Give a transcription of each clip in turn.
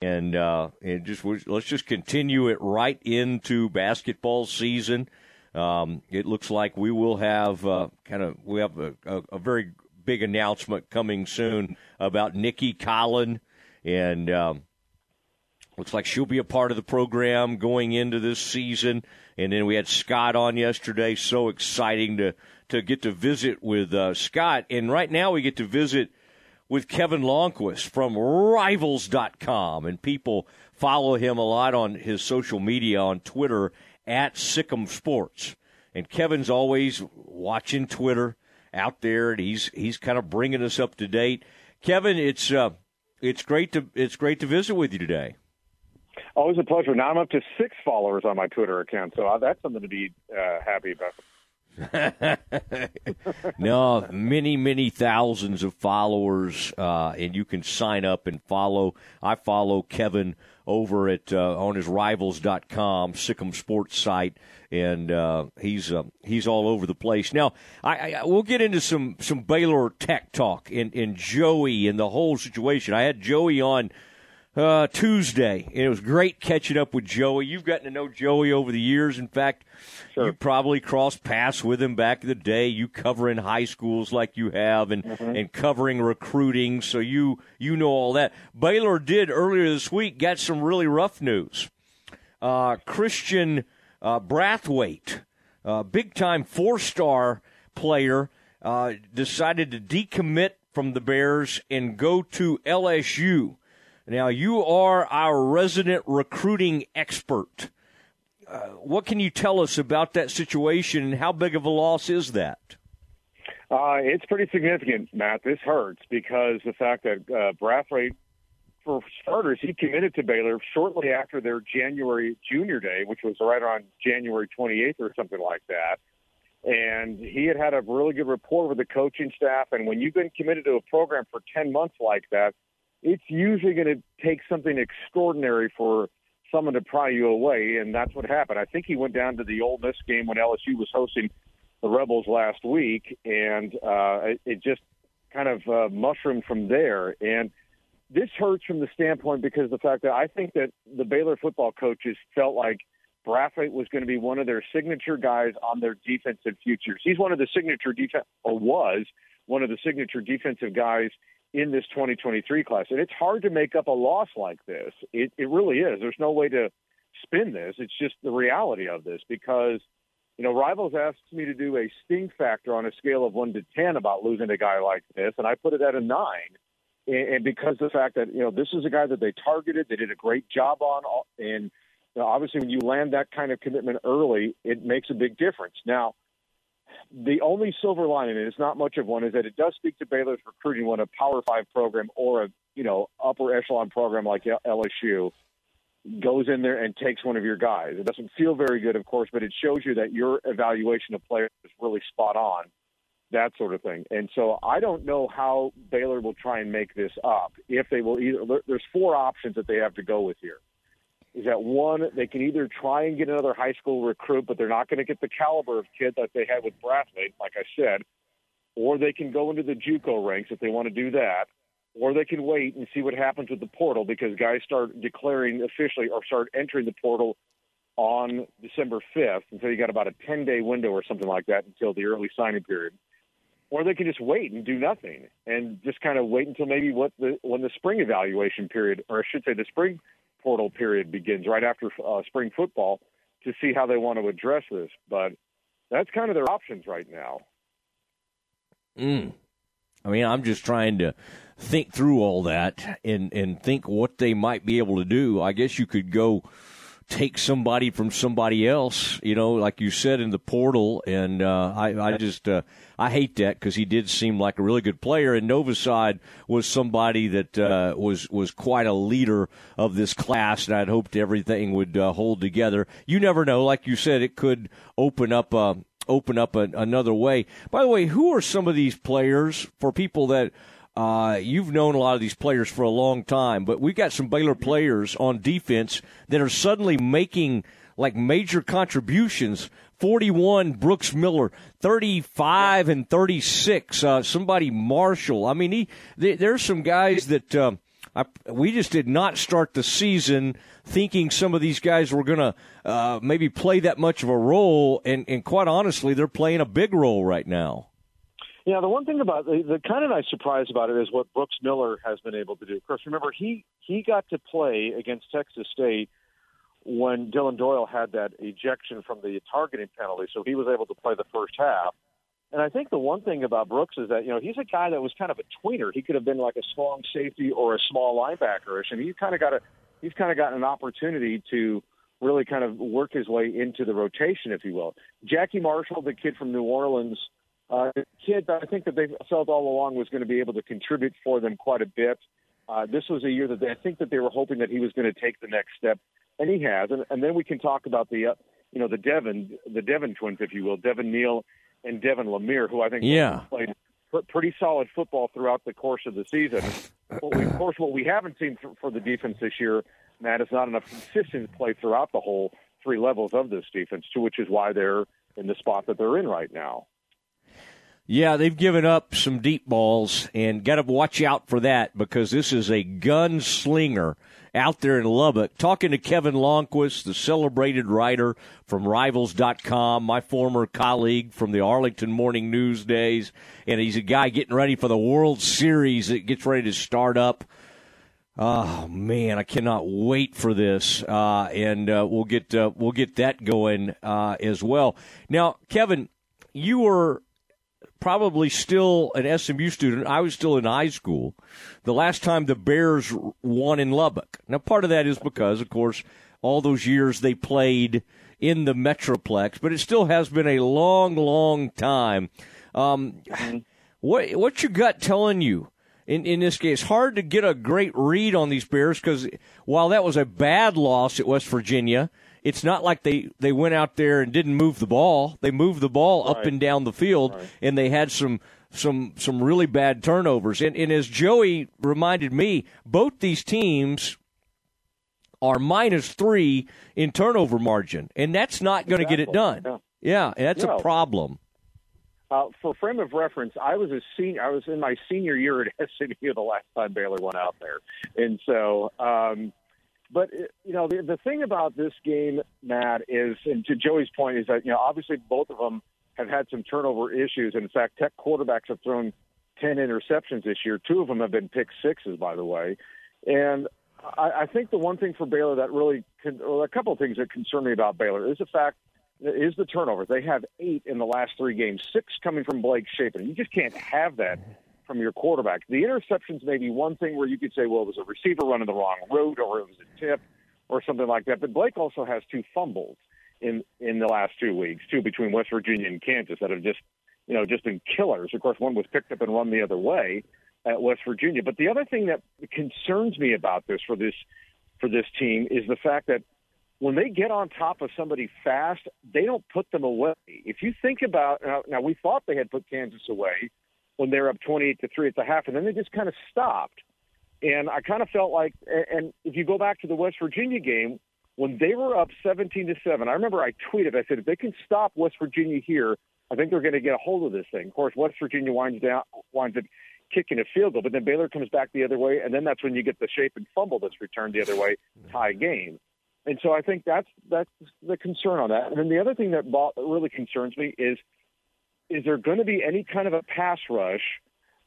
and uh, it just let's just continue it right into basketball season. Um, it looks like we will have uh, kind of we have a, a, a, very big announcement coming soon about Nicki Collen, and um, looks like she'll be a part of the program going into this season. And then we had Scott on yesterday. So exciting to to get to visit with uh, Scott. And right now we get to visit with Kevin Lonnquist from Rivals.com. And people follow him a lot on his social media on Twitter at Sick'em Sports. And Kevin's always watching Twitter out there, and he's he's kind of bringing us up to date. Kevin, it's uh, it's great to it's great to visit with you today. Always a pleasure. Now I'm up to six followers on my Twitter account, so that's something to be uh, happy about. no, many, many thousands of followers, uh, and you can sign up and follow. I follow Kevin over at uh, on his rivals.com, Sick'em Sports site, and uh, he's uh, he's all over the place. Now, I, I, we'll get into some some Baylor tech talk and, and Joey and the whole situation. I had Joey on uh, Tuesday, and it was great catching up with Joey. You've gotten to know Joey over the years. In fact, sure. you probably crossed paths with him back in the day. You covering high schools like you have, and mm-hmm. and covering recruiting, so you you know all that. Baylor did earlier this week got some really rough news. Uh, Christian uh, Brathwaite, uh, big time four star player, uh, decided to decommit from the Bears and go to LSU. Now, you are our resident recruiting expert. Uh, what can you tell us about that situation and how big of a loss is that? Uh, it's pretty significant, Matt. This hurts because the fact that uh, Brathwaite, for starters, he committed to Baylor shortly after their January junior day, which was right around January 28th or something like that. And he had had a really good rapport with the coaching staff. And when you've been committed to a program for 10 months like that, it's usually going to take something extraordinary for someone to pry you away, and that's what happened. I think he went down to the Ole Miss game when LSU was hosting the Rebels last week, and uh, it, just kind of uh, mushroomed from there. And this hurts from the standpoint because of the fact that I think that the Baylor football coaches felt like Brathwaite was going to be one of their signature guys on their defensive futures. He's one of the signature defense, or was one of the signature defensive guys in this 2023 class. And it's hard to make up a loss like this. It, it really is. There's no way to spin this. It's just the reality of this because, you know, Rivals asked me to do a sting factor on a scale of 1 to 10 about losing a guy like this, and I put it at a 9. And, and because the fact that, you know, this is a guy that they targeted, they did a great job on, and you know, obviously when you land that kind of commitment early, it makes a big difference. Now, the only silver lining, and it's not much of one, is that it does speak to Baylor's recruiting when a Power Five program or a you know upper echelon program like LSU goes in there and takes one of your guys. It doesn't feel very good, of course, but it shows you that your evaluation of players is really spot on, that sort of thing. And so I don't know how Baylor will try and make this up. If they will either, there's four options that they have to go with here is that one, they can either try and get another high school recruit, but they're not going to get the caliber of kid that they had with Brathwaite, like I said, or they can go into the JUCO ranks if they want to do that, or they can wait and see what happens with the portal because guys start declaring officially or start entering the portal on December 5th, and so you got about a 10 day window or something like that until the early signing period. Or they can just wait and do nothing and just kind of wait until maybe what the when the spring evaluation period, or I should say the spring portal period begins right after uh, spring football to see how they want to address this. But that's kind of their options right now. Mm. I mean, I'm just trying to think through all that and and think what they might be able to do. I guess you could go take somebody from somebody else, you know, like you said in the portal. And uh, I, I just uh, I hate that because he did seem like a really good player. And Novosad was somebody that uh, was was quite a leader of this class, and I'd hoped everything would uh, hold together. You never know, like you said, it could open up. Uh, open up a, another way. By the way, who are some of these players for people that uh, you've known a lot of these players for a long time, but we've got some Baylor players on defense that are suddenly making like major contributions. 41 Brooks Miller, 35 and 36. Uh, somebody Marshall. I mean, he, there's some guys that uh, I, we just did not start the season thinking some of these guys were going to uh, maybe play that much of a role, and, and quite honestly, they're playing a big role right now. Yeah, the one thing about the, the kind of nice surprise about it is what Brooks Miller has been able to do. Of course, remember he he got to play against Texas State when Dillon Doyle had that ejection from the targeting penalty, so he was able to play the first half. And I think the one thing about Brooks is that you know he's a guy that was kind of a tweener. He could have been like a strong safety or a small linebacker, and he's kind of got a he's kind of gotten an opportunity to really kind of work his way into the rotation, if you will. Jackie Marshall, the kid from New Orleans, uh, kid that I think that they felt all along was going to be able to contribute for them quite a bit. Uh, this was a year that they, I think that they were hoping that he was going to take the next step, and he has. And, and then we can talk about the, uh, you know, the Devon, the Devon twins, if you will, Devon Neal and Devin Lemear, who I think yeah. played pretty solid football throughout the course of the season. we, of course, what we haven't seen for, for the defense this year, Matt, is not enough consistent play throughout the whole three levels of this defense, to which is why they're in the spot that they're in right now. Yeah, they've given up some deep balls, and got to watch out for that because this is a gunslinger out there in Lubbock. Talking to Kevin Lonnquist, the celebrated writer from Rivals.com, my former colleague from the Arlington Morning News days, and he's a guy getting ready for the World Series that gets ready to start up. Oh man, I cannot wait for this, uh, and uh, we'll get uh, we'll get that going uh, as well. Now, Kevin, you were probably still an SMU student. I was still in high school. The last time the Bears won in Lubbock. Now, part of that is because, of course, all those years they played in the Metroplex, but it still has been a long, long time. Um, what what's your gut telling you? In, in this case, hard to get a great read on these Bears because while that was a bad loss at West Virginia, it's not like they, they went out there and didn't move the ball. They moved the ball right. up and down the field, right. and they had some some some really bad turnovers. And, and as Joey reminded me, both these teams are minus three in turnover margin, and that's not going to exactly. get it done. Yeah, yeah that's yeah. a problem. Uh, for frame of reference, I was a senior. I was in my senior year at SMU the last time Baylor went out there, and so um, but uh, you know, the, the thing about this game, Matt, is, and to Joey's point, is that you know, obviously both of them have had some turnover issues. And in fact, Tech quarterbacks have thrown ten interceptions this year. Two of them have been pick sixes, by the way. And I, I think the one thing for Baylor that really, con- well, a couple of things that concern me about Baylor is the fact is the turnovers. They have eight in the last three games, six coming from Blake Shapen. You just can't have that from your quarterback. The interceptions may be one thing where you could say, well, it was a receiver running the wrong route or it was a tip or something like that. But Blake also has two fumbles in in the last two weeks, two between West Virginia and Kansas that have just you know just been killers. Of course, one was picked up and run the other way at West Virginia. But the other thing that concerns me about this for this for this team is the fact that when they get on top of somebody fast, they don't put them away. If you think about now, now we thought they had put Kansas away when they were up 28 to 3 at the half, and then they just kind of stopped. And I kind of felt like, and if you go back to the West Virginia game, when they were up 17 to 7, I remember I tweeted, I said, if they can stop West Virginia here, I think they're going to get a hold of this thing. Of course, West Virginia winds down, winds up kicking a field goal, but then Baylor comes back the other way, and then that's when you get the Shapen fumble that's returned the other way, tie game. And so I think that's that's the concern on that. And then the other thing that really concerns me is is there going to be any kind of a pass rush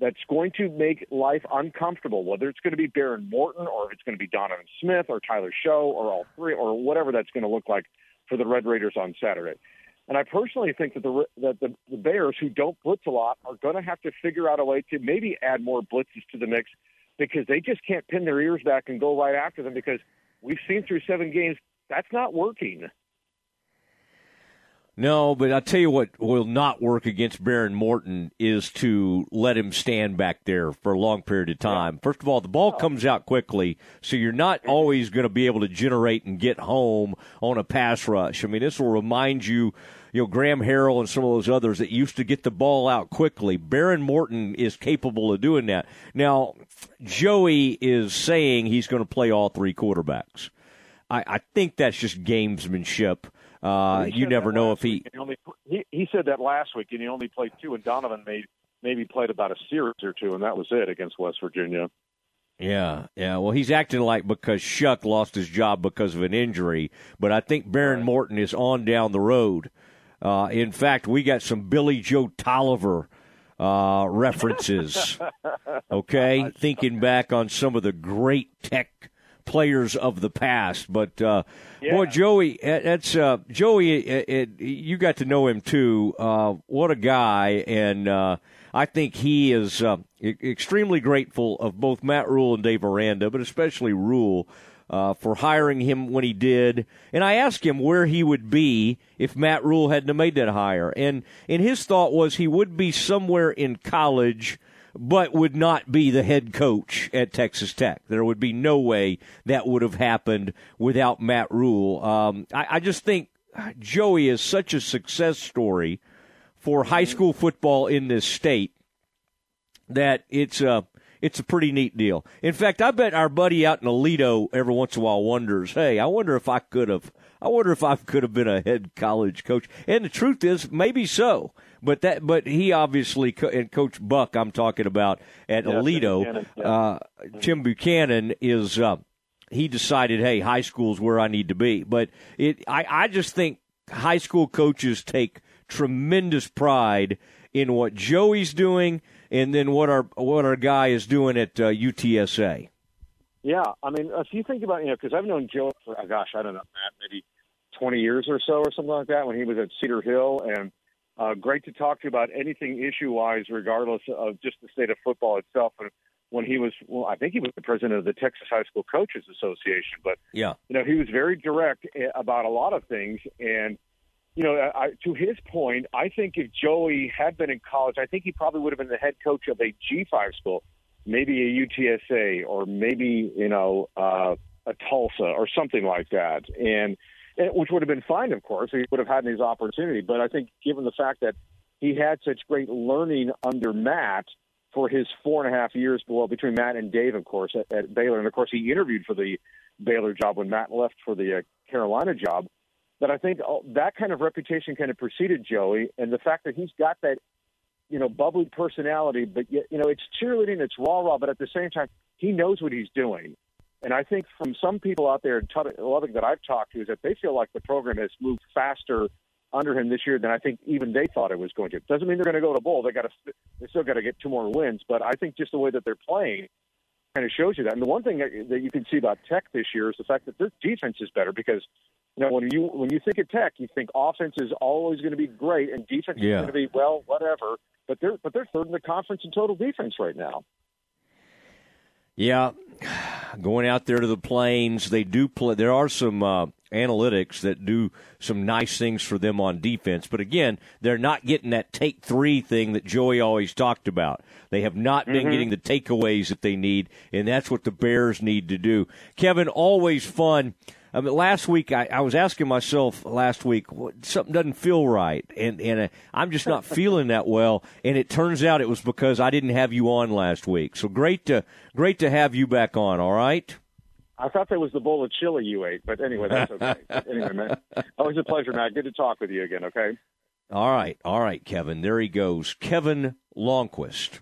that's going to make life uncomfortable, whether it's going to be Behren Morton or if it's going to be Donovan Smith or Tyler Shough or all three or whatever that's going to look like for the Red Raiders on Saturday. And I personally think that the that the, the Bears, who don't blitz a lot, are going to have to figure out a way to maybe add more blitzes to the mix because they just can't pin their ears back and go right after them because we've seen through seven games that's not working. No, but I'll tell you what will not work against Behren Morton is to let him stand back there for a long period of time. Yeah. First of all, the ball oh. comes out quickly, so you're not mm-hmm. always going to be able to generate and get home on a pass rush. I mean, this will remind you, you know, Graham Harrell and some of those others that used to get the ball out quickly. Behren Morton is capable of doing that. Now, Joey is saying he's going to play all three quarterbacks. I, I think that's just gamesmanship. Uh, you never know if he... He, only, he he said that last week, and he only played two, and Donovan made maybe played about a series or two, and that was it against West Virginia. Yeah, yeah. Well, he's acting like because Shough lost his job because of an injury, but I think Behren Morton is on down the road. Uh, in fact, we got some Billy Joe Tolliver uh, references. okay, thinking back on some of the great Tech players of the past. But uh, yeah. boy, Joey, that's uh, Joey. It, it, you got to know him too. Uh, what a guy! And uh, I think he is uh, extremely grateful of both Matt Rhule and Dave Aranda, but especially Rhule. Uh, for hiring him when he did, and I asked him where he would be if Matt Rhule hadn't made that hire, and and his thought was he would be somewhere in college, but would not be the head coach at Texas Tech. There would be no way that would have happened without Matt Rhule. Um, I, I just think Joey is such a success story for high school football in this state that it's a it's a pretty neat deal. In fact, I bet our buddy out in Aledo every once in a while wonders, "Hey, I wonder if I could have I wonder if I could have been a head college coach." And the truth is, maybe so. But that, but he obviously and Coach Buck, I'm talking about at yeah, Aledo, Buchanan, yeah. uh, Tim Buchanan is. Uh, he decided, hey, high school's where I need to be. But it, I, I just think high school coaches take tremendous pride in what Joey's doing and then what our what our guy is doing at uh, UTSA. Yeah, I mean, if you think about you know, because I've known Joe for oh gosh, I don't know, Matt, maybe twenty years or so or something like that when he was at Cedar Hill, and uh, great to talk to you about anything issue wise, regardless of just the state of football itself. And when he was, well, I think he was the president of the Texas High School Coaches Association, but yeah, you know, he was very direct eh, about a lot of things. And you know, I, to his point, I think if Joey had been in college, I think he probably would have been the head coach of a G5 school, maybe a UTSA or maybe, you know, uh, a Tulsa or something like that. And, and which would have been fine, of course. He would have had his opportunity. But I think given the fact that he had such great learning under Matt for his four and a half years, well, between Matt and Dave, of course, at, at Baylor. And of course, he interviewed for the Baylor job when Matt left for the uh, Carolina job that I think that kind of reputation kind of preceded Joey, and the fact that he's got that, you know, bubbly personality, but yet, you know, it's cheerleading, it's rah rah, but at the same time, he knows what he's doing. And I think from some people out there in Lubbock that I've talked to is that they feel like the program has moved faster under him this year than I think even they thought it was going to. Doesn't mean they're going to go to bowl. They got to, they still got to get two more wins. But I think just the way that they're playing kind of shows you that. And the one thing that you can see about Tech this year is the fact that their defense is better because you know, when you when you think of Tech, you think offense is always going to be great and defense yeah. is going to be well, whatever. But they're but they're third in the conference in total defense right now. Yeah, going out there to the plains, they do play. There are some uh, analytics that do some nice things for them on defense, but again, they're not getting that take three thing that Joey always talked about. They have not been mm-hmm. getting the takeaways that they need, and that's what the Bears need to do. Kevin, always fun I mean, last week I, I was asking myself last week something doesn't feel right, and and uh, I'm just not feeling that well. And it turns out it was because I didn't have you on last week. So great to great to have you back on. All right. I thought that was the bowl of chili you ate, but anyway, that's okay. anyway, man, always a pleasure, Matt. Good to talk with you again. Okay. All right, all right, Kevin. There he goes, Kevin Lonnquist.